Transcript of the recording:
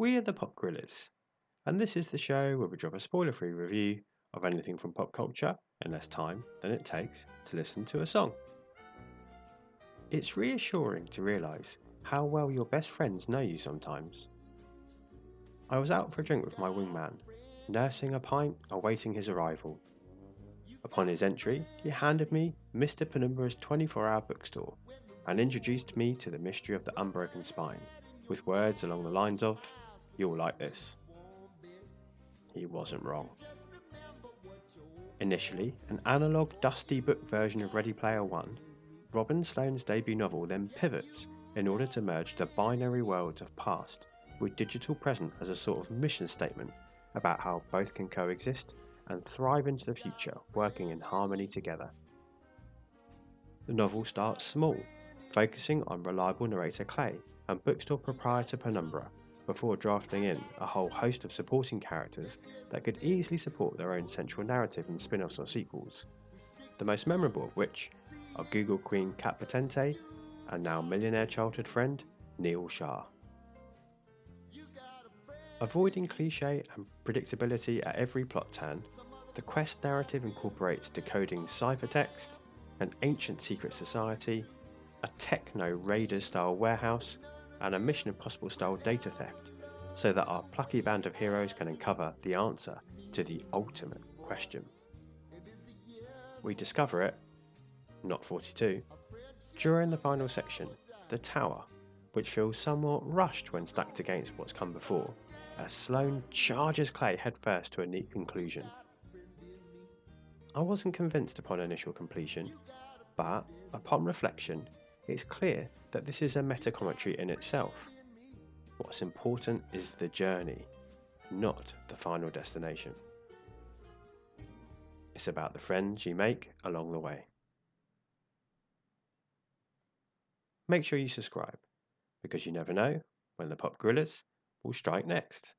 We are the Pop Gorillas, and this is the show where we drop a spoiler free review of anything from pop culture in less time than it takes to listen to a song. It's reassuring to realise how well your best friends know you sometimes. I was out for a drink with my wingman, nursing a pint awaiting his arrival. Upon his entry, he handed me Mr. Penumbra's 24 hour bookstore and introduced me to the mystery of the unbroken spine, with words along the lines of, You'll like this. He wasn't wrong. Initially an analogue, dusty book version of Ready Player One, Robin Sloan's debut novel then pivots in order to merge the binary worlds of past with digital present as a sort of mission statement about how both can coexist and thrive into the future working in harmony together. The novel starts small, focusing on reliable narrator Clay and bookstore proprietor Penumbra before drafting in a whole host of supporting characters that could easily support their own central narrative in spin offs or sequels, the most memorable of which are Google Queen Kat Potente and now millionaire childhood friend Neil Shah. Avoiding cliche and predictability at every plot turn, the quest narrative incorporates decoding ciphertext, an ancient secret society, a techno raider style warehouse, and a Mission Impossible style data theft, so that our plucky band of heroes can uncover the answer to the ultimate question. We discover it, not 42, during the final section, the tower, which feels somewhat rushed when stacked against what's come before, as Sloan charges Clay headfirst to a neat conclusion. I wasn't convinced upon initial completion, but upon reflection, it's clear that this is a meta commentary in itself. What's important is the journey, not the final destination. It's about the friends you make along the way. Make sure you subscribe, because you never know when the Pop Gorillas will strike next.